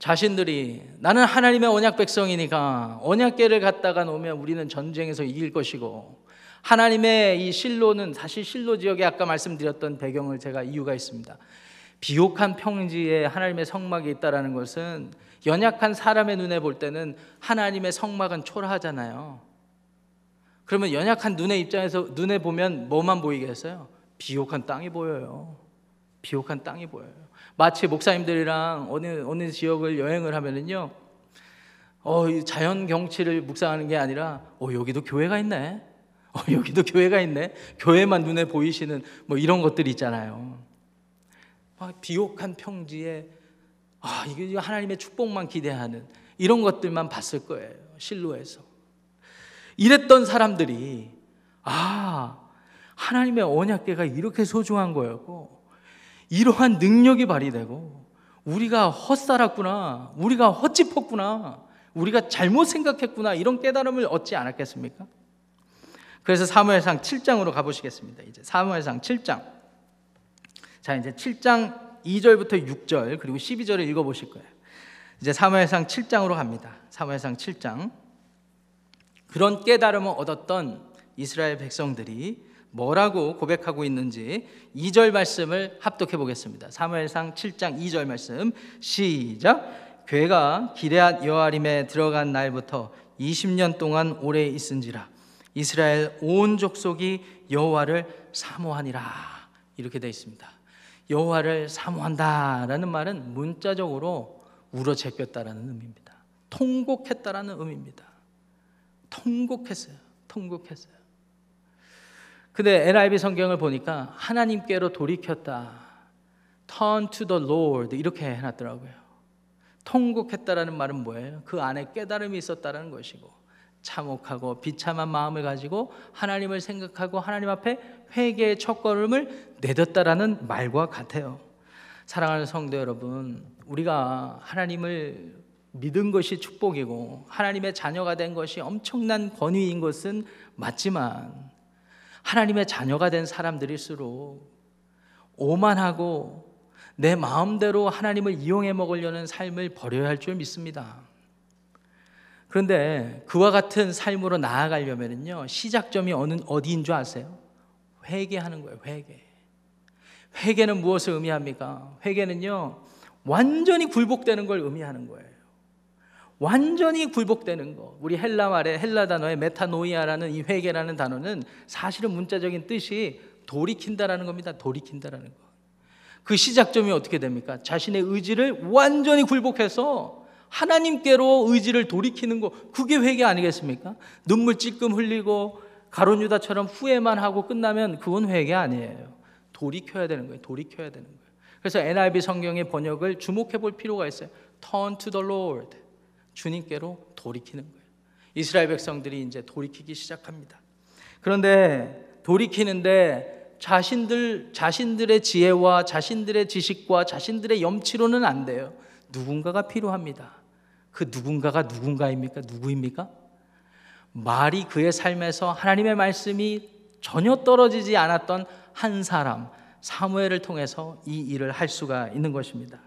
자신들이 나는 하나님의 언약 백성이니까 언약궤를 갖다가 놓으면 우리는 전쟁에서 이길 것이고 하나님의 이 실로는 사실 실로 지역에 아까 말씀드렸던 배경을 제가 이유가 있습니다. 비옥한 평지에 하나님의 성막이 있다라는 것은 연약한 사람의 눈에 볼 때는 하나님의 성막은 초라하잖아요. 그러면 연약한 눈의 입장에서 눈에 보면 뭐만 보이겠어요? 비옥한 땅이 보여요. 비옥한 땅이 보여요. 마치 목사님들이랑 어느 어느 지역을 여행을 하면은요. 어, 자연 경치를 묵상하는 게 아니라 어, 여기도 교회가 있네. 어, 여기도 교회가 있네. 교회만 눈에 보이시는 뭐 이런 것들이 있잖아요. 비옥한 평지에 아, 이게 하나님의 축복만 기대하는 이런 것들만 봤을 거예요. 실로에서. 이랬던 사람들이 아, 하나님의 언약궤가 이렇게 소중한 거였고 이러한 능력이 발휘되고 우리가 헛살았구나. 우리가 헛짚었구나. 우리가 잘못 생각했구나. 이런 깨달음을 얻지 않았겠습니까? 그래서 사무엘상 7장으로 가보시겠습니다. 이제 사무엘상 7장. 자, 이제 7장 2절부터 6절 그리고 12절을 읽어 보실 거예요. 이제 사무엘상 7장으로 갑니다. 사무엘상 7장. 그런 깨달음을 얻었던 이스라엘 백성들이 뭐라고 고백하고 있는지 2절 말씀을 합독해 보겠습니다. 사무엘상 7장 2절 말씀 시작. 괴가 기레앗 여아림에 들어간 날부터 20년 동안 오래 있은지라 이스라엘 온 족속이 여호와를 사모하니라 이렇게 되어 있습니다. 여호와를 사모한다라는 말은 문자적으로 우러제꼈다라는 의미입니다. 통곡했다라는 의미입니다. 통곡했어요. 통곡했어요. 근데 NIV 성경을 보니까 하나님께로 돌이켰다. Turn to the Lord 이렇게 해놨더라고요. 통곡했다라는 말은 뭐예요? 그 안에 깨달음이 있었다라는 것이고 참혹하고 비참한 마음을 가지고 하나님을 생각하고 하나님 앞에 회개의 첫걸음을 내뒀다라는 말과 같아요. 사랑하는 성도 여러분, 우리가 하나님을 믿은 것이 축복이고 하나님의 자녀가 된 것이 엄청난 권위인 것은 맞지만 하나님의 자녀가 된 사람들일수록 오만하고 내 마음대로 하나님을 이용해 먹으려는 삶을 버려야 할 줄 믿습니다. 그런데 그와 같은 삶으로 나아가려면요 시작점이 어느 어디인 줄 아세요? 회개하는 거예요. 회개. 회개는 무엇을 의미합니까? 회개는요 완전히 굴복되는 걸 의미하는 거예요. 완전히 굴복되는 거. 우리 헬라 말의 헬라 단어의 μετάνοια라는 이 회개라는 단어는 사실은 문자적인 뜻이 돌이킨다라는 겁니다. 돌이킨다라는 거. 그 시작점이 어떻게 됩니까? 자신의 의지를 완전히 굴복해서 하나님께로 의지를 돌이키는 거 그게 회개 아니겠습니까? 눈물 찔끔 흘리고 가론 유다처럼 후회만 하고 끝나면 그건 회개 아니에요. 돌이켜야 되는 거예요. 돌이켜야 되는 거예요. 그래서 NIV 성경의 번역을 주목해 볼 필요가 있어요. Turn to the Lord. 주님께로 돌이키는 거예요. 이스라엘 백성들이 이제 돌이키기 시작합니다. 그런데 돌이키는데 자신들 자신들의 지혜와 자신들의 지식과 자신들의 염치로는 안 돼요. 누군가가 필요합니다. 그 누군가가 누군가입니까? 누구입니까? 말이 그의 삶에서 하나님의 말씀이 전혀 떨어지지 않았던 한 사람 사무엘을 통해서 이 일을 할 수가 있는 것입니다.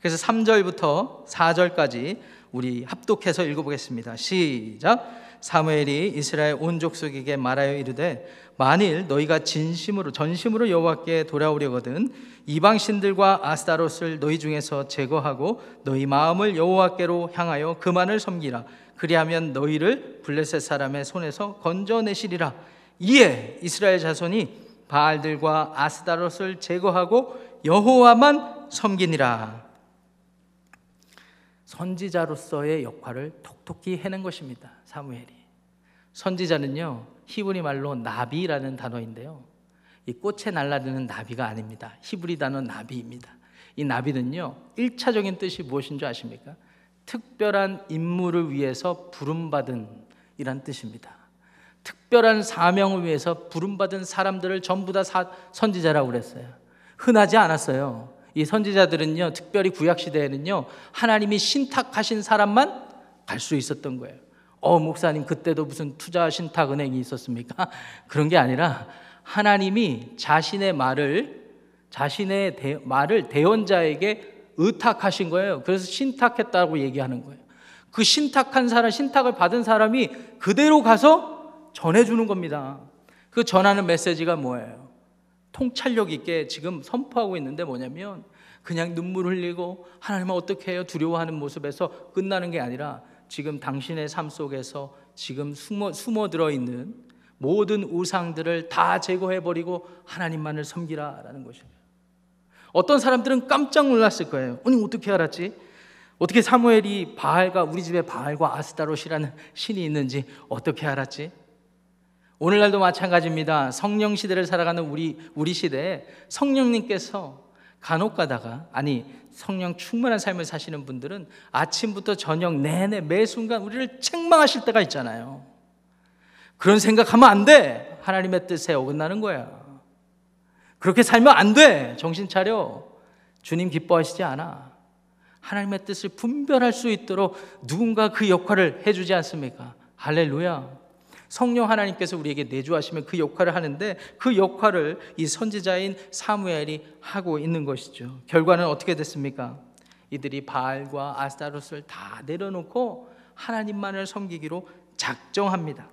그래서 3절부터 4절까지 우리 합독해서 읽어보겠습니다. 시작. 사무엘이 이스라엘 온 족속에게 말하여 이르되 만일 너희가 진심으로 전심으로 여호와께 돌아오려거든 이방 신들과 아스타롯을 너희 중에서 제거하고 너희 마음을 여호와께로 향하여 그만을 섬기라 그리하면 너희를 블레셋 사람의 손에서 건져내시리라 이에 이스라엘 자손이 바알들과 아스타롯을 제거하고 여호와만 섬기니라 선지자로서의 역할을 톡톡히 해낸 것입니다. 사무엘이. 선지자는요, 히브리 말로 나비라는 단어인데요. 이 꽃에 날아드는 나비가 아닙니다. 히브리 단어 나비입니다. 이 나비는요, 1차적인 뜻이 무엇인 줄 아십니까? 특별한 임무를 위해서 부름받은 이란 뜻입니다. 특별한 사명을 위해서 부름받은 사람들을 전부 다 사, 선지자라고 그랬어요. 흔하지 않았어요. 이 선지자들은요, 특별히 구약 시대에는요, 하나님이 신탁하신 사람만 갈 수 있었던 거예요. 어, 목사님, 그때도 무슨 투자 신탁 은행이 있었습니까? 그런 게 아니라 하나님이 자신의 말을, 자신의 대, 말을 대언자에게 의탁하신 거예요. 그래서 신탁했다고 얘기하는 거예요. 그 신탁한 사람, 신탁을 받은 사람이 그대로 가서 전해주는 겁니다. 그 전하는 메시지가 뭐예요? 통찰력 있게 지금 선포하고 있는데 뭐냐면 그냥 눈물 흘리고 하나님은 어떻게 해요? 두려워하는 모습에서 끝나는 게 아니라 지금 당신의 삶 속에서 지금 숨어, 숨어 들어 있는 모든 우상들을 다 제거해 버리고 하나님만을 섬기라라는 것이에요. 어떤 사람들은 깜짝 놀랐을 거예요. 아니 어떻게 알았지? 어떻게 사무엘이 바알과 우리 집에 바알과 아스타롯이라는 신이 있는지 어떻게 알았지? 오늘날도 마찬가지입니다. 성령 시대를 살아가는 우리 우리 시대에 성령님께서 간혹 가다가 아니 성령 충만한 삶을 사시는 분들은 아침부터 저녁 내내 매 순간 우리를 책망하실 때가 있잖아요. 그런 생각하면 안 돼. 하나님의 뜻에 어긋나는 거야. 그렇게 살면 안 돼. 정신 차려. 주님 기뻐하시지 않아. 하나님의 뜻을 분별할 수 있도록 누군가 그 역할을 해주지 않습니까? 할렐루야. 성령 하나님께서 우리에게 내주하시면 그 역할을 하는데 그 역할을 이 선지자인 사무엘이 하고 있는 것이죠. 결과는 어떻게 됐습니까? 이들이 바알과 아스타롯을 다 내려놓고 하나님만을 섬기기로 작정합니다.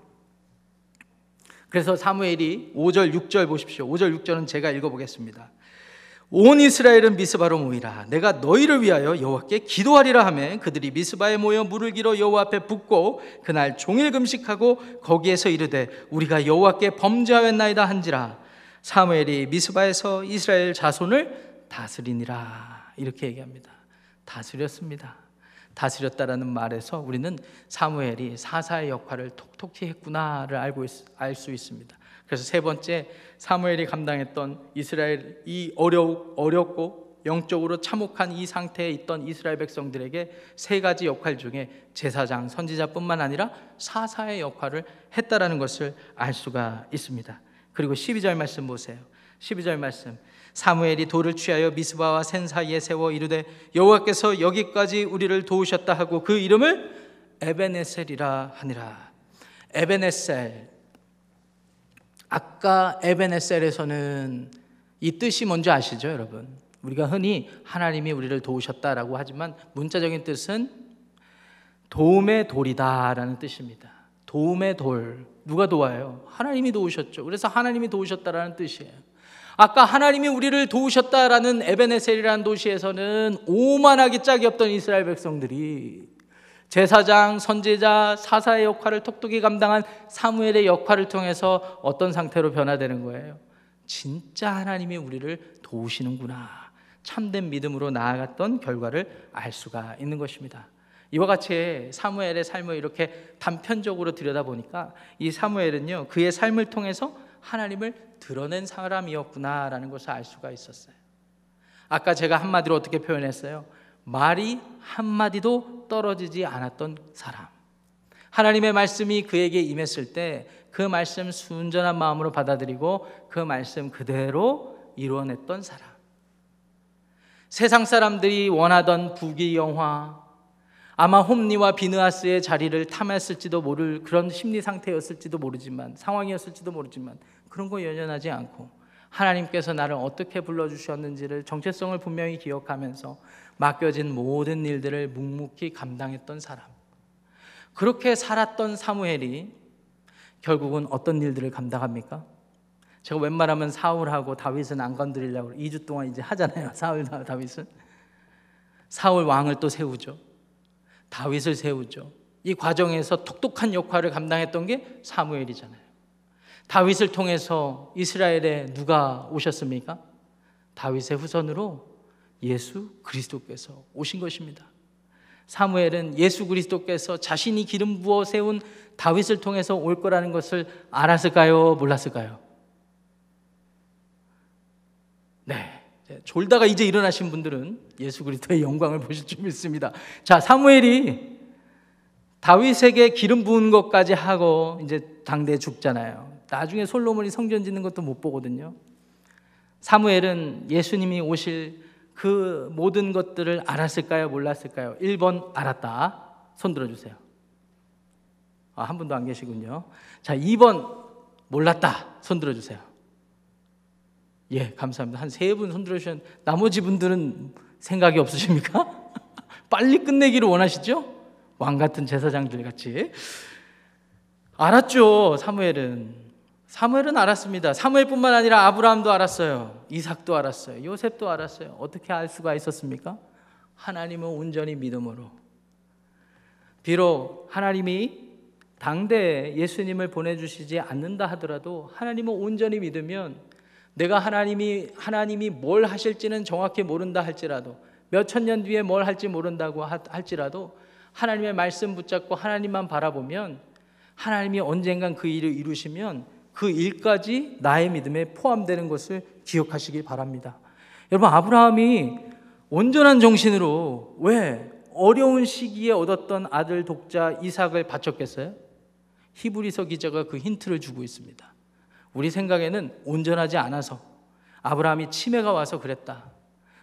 그래서 사무엘이 5절 6절 보십시오. 5절 6절은 제가 읽어보겠습니다. 온 이스라엘은 미스바로 모이라. 내가 너희를 위하여 여호와께 기도하리라 하매 그들이 미스바에 모여 물을 길어 여호와 앞에 붓고 그날 종일 금식하고 거기에서 이르되 우리가 여호와께 범죄하였나이다 한지라. 사무엘이 미스바에서 이스라엘 자손을 다스리니라. 이렇게 얘기합니다. 다스렸습니다. 다스렸다라는 말에서 우리는 사무엘이 사사의 역할을 톡톡히 했구나를 알고 알 수 있습니다 그래서 세 번째 사무엘이 감당했던 이스라엘 이 어려 어렵고 영적으로 참혹한 이 상태에 있던 이스라엘 백성들에게 세 가지 역할 중에 제사장, 선지자뿐만 아니라 사사의 역할을 했다라는 것을 알 수가 있습니다. 그리고 12절 말씀 보세요. 12절 말씀. 사무엘이 돌을 취하여 미스바와 센 사이에 세워 이르되 여호와께서 여기까지 우리를 도우셨다 하고 그 이름을 에베네셀이라 하니라. 에베네셀 아까 에베네셀에서는 이 뜻이 뭔지 아시죠, 여러분? 우리가 흔히 하나님이 우리를 도우셨다라고 하지만 문자적인 뜻은 도움의 돌이다라는 뜻입니다. 도움의 돌. 누가 도와요? 하나님이 도우셨죠. 그래서 하나님이 도우셨다라는 뜻이에요. 아까 하나님이 우리를 도우셨다라는 에베네셀이라는 도시에서는 오만하기 짝이 없던 이스라엘 백성들이 제사장, 선지자, 사사의 역할을 톡톡히 감당한 사무엘의 역할을 통해서 어떤 상태로 변화되는 거예요? 진짜 하나님이 우리를 도우시는구나. 참된 믿음으로 나아갔던 결과를 알 수가 있는 것입니다. 이와 같이 사무엘의 삶을 이렇게 단편적으로 들여다보니까 이 사무엘은요, 그의 삶을 통해서 하나님을 드러낸 사람이었구나라는 것을 알 수가 있었어요. 아까 제가 한마디로 어떻게 표현했어요? 말이 한마디도 떨어지지 않았던 사람. 하나님의 말씀이 그에게 임했을 때 그 말씀 순전한 마음으로 받아들이고 그 말씀 그대로 이루어냈던 사람. 세상 사람들이 원하던 부귀 영화, 아마 홈니와 비느하스의 자리를 탐했을지도 모를 그런 심리 상태였을지도 모르지만 상황이었을지도 모르지만 그런 거 연연하지 않고 하나님께서 나를 어떻게 불러주셨는지를 정체성을 분명히 기억하면서 맡겨진 모든 일들을 묵묵히 감당했던 사람. 그렇게 살았던 사무엘이 결국은 어떤 일들을 감당합니까? 제가 웬만하면 사울하고 다윗은 안 건드리려고 2주 동안 이제 하잖아요. 사울과 다윗은. 사울 왕을 또 세우죠. 다윗을 세우죠. 이 과정에서 똑똑한 역할을 감당했던 게 사무엘이잖아요. 다윗을 통해서 이스라엘에 누가 오셨습니까? 다윗의 후손으로 예수 그리스도께서 오신 것입니다. 사무엘은 예수 그리스도께서 자신이 기름 부어 세운 다윗을 통해서 올 거라는 것을 알았을까요? 몰랐을까요? 네. 졸다가 이제 일어나신 분들은 예수 그리스도의 영광을 보실 줄 믿습니다. 자, 사무엘이 다윗에게 기름 부은 것까지 하고 이제 당대에 죽잖아요. 나중에 솔로몬이 성전 짓는 것도 못 보거든요. 사무엘은 예수님이 오실 그 모든 것들을 알았을까요? 몰랐을까요? 1번 알았다. 손 들어 주세요. 아, 한 분도 안 계시군요. 자, 2번 몰랐다. 손 들어 주세요. 예, 감사합니다. 한 세 분 손 들어주신 나머지 분들은 생각이 없으십니까? 빨리 끝내기를 원하시죠? 왕 같은 제사장들 같이. 알았죠, 사무엘은. 사무엘은 알았습니다. 사무엘뿐만 아니라 아브라함도 알았어요. 이삭도 알았어요. 요셉도 알았어요. 어떻게 알 수가 있었습니까? 하나님은 온전히 믿음으로. 비록 하나님이 당대에 예수님을 보내주시지 않는다 하더라도 하나님은 온전히 믿으면 내가 하나님이 하나님이 뭘 하실지는 정확히 모른다 할지라도 몇 천 년 뒤에 뭘 할지 모른다고 할지라도 하나님의 말씀 붙잡고 하나님만 바라보면 하나님이 언젠간 그 일을 이루시면 그 일까지 나의 믿음에 포함되는 것을 기억하시길 바랍니다. 여러분 아브라함이 온전한 정신으로 왜 어려운 시기에 얻었던 아들 독자 이삭을 바쳤겠어요? 히브리서 기자가 그 힌트를 주고 있습니다. 우리 생각에는 온전하지 않아서 아브라함이 치매가 와서 그랬다.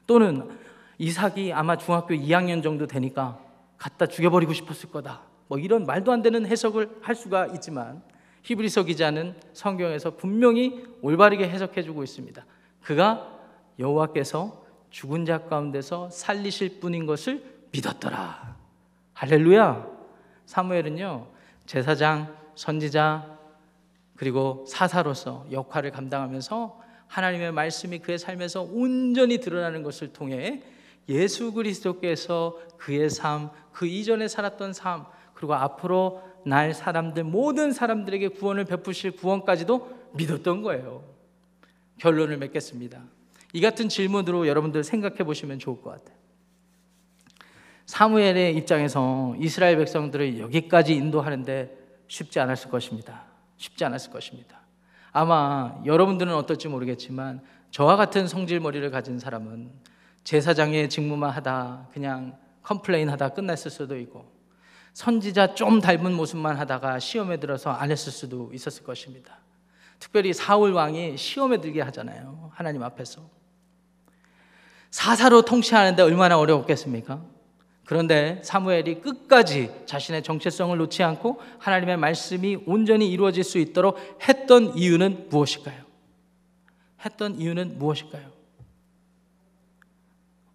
또는 이삭이 아마 중학교 2학년 정도 되니까 갖다 죽여버리고 싶었을 거다. 뭐 이런 말도 안 되는 해석을 할 수가 있지만 히브리서 기자는 성경에서 분명히 올바르게 해석해 주고 있습니다. 그가 여호와께서 죽은 자 가운데서 살리실 분인 것을 믿었더라. 할렐루야. 사무엘은요. 제사장, 선지자 그리고 사사로서 역할을 감당하면서 하나님의 말씀이 그의 삶에서 온전히 드러나는 것을 통해 예수 그리스도께서 그의 삶, 그 이전에 살았던 삶, 그리고 앞으로 날 사람들 모든 사람들에게 구원을 베푸실 구원까지도 믿었던 거예요. 결론을 맺겠습니다. 이 같은 질문으로 여러분들 생각해 보시면 좋을 것 같아요. 사무엘의 입장에서 이스라엘 백성들을 여기까지 인도하는데 쉽지 않았을 것입니다. 쉽지 않았을 것입니다. 아마 여러분들은 어떨지 모르겠지만 저와 같은 성질머리를 가진 사람은 제사장의 직무만 하다 그냥 complain 하다 끝났을 수도 있고 선지자 좀 닮은 모습만 하다가 시험에 들어서 안 했을 수도 있었을 것입니다. 특별히 사울 왕이 시험에 들게 하잖아요. 하나님 앞에서. 사사로 통치하는데 얼마나 어려웠겠습니까? 그런데 사무엘이 끝까지 자신의 정체성을 놓지 않고 하나님의 말씀이 온전히 이루어질 수 있도록 했던 이유는 무엇일까요? 했던 이유는 무엇일까요?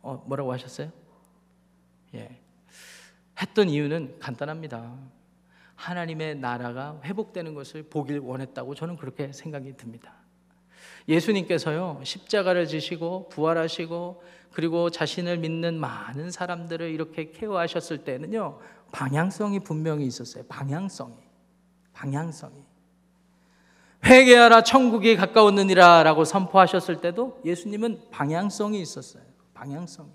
어, 뭐라고 하셨어요? 예. 했던 이유는 간단합니다. 하나님의 나라가 회복되는 것을 보길 원했다고 저는 그렇게 생각이 듭니다. 예수님께서요, 십자가를 지시고 부활하시고 그리고 자신을 믿는 많은 사람들을 이렇게 케어하셨을 때는요, 방향성이 분명히 있었어요. 방향성이. 방향성이. 회개하라 천국이 가까웠느니라 라고 선포하셨을 때도 예수님은 방향성이 있었어요. 방향성이.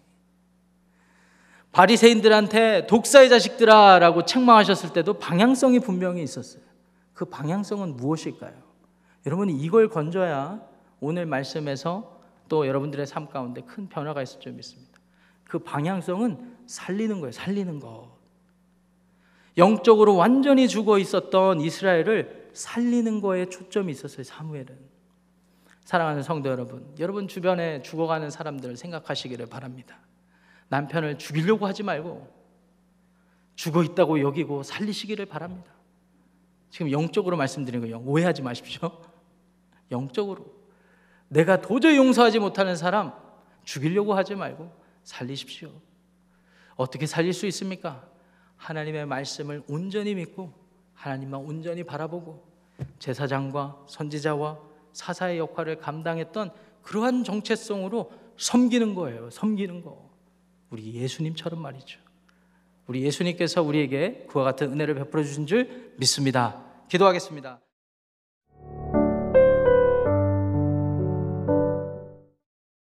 바리새인들한테 독사의 자식들아라고 책망하셨을 때도 방향성이 분명히 있었어요. 그 방향성은 무엇일까요? 여러분이 이걸 건져야 오늘 말씀에서 또 여러분들의 삶 가운데 큰 변화가 있을 줄 믿습니다. 그 방향성은 살리는 거예요. 살리는 것. 영적으로 완전히 죽어 있었던 이스라엘을 살리는 거에 초점이 있었어요. 사무엘은. 사랑하는 성도 여러분, 여러분 주변에 죽어가는 사람들을 생각하시기를 바랍니다. 남편을 죽이려고 하지 말고 죽어 있다고 여기고 살리시기를 바랍니다. 지금 영적으로 말씀드리는 거예요. 오해하지 마십시오. 영적으로. 내가 도저히 용서하지 못하는 사람 죽이려고 하지 말고 살리십시오. 어떻게 살릴 수 있습니까? 하나님의 말씀을 온전히 믿고 하나님만 온전히 바라보고 제사장과 선지자와 사사의 역할을 감당했던 그러한 정체성으로 섬기는 거예요. 섬기는 거. 우리 예수님처럼 말이죠. 우리 예수님께서 우리에게 그와 같은 은혜를 베풀어 주신 줄 믿습니다. 기도하겠습니다.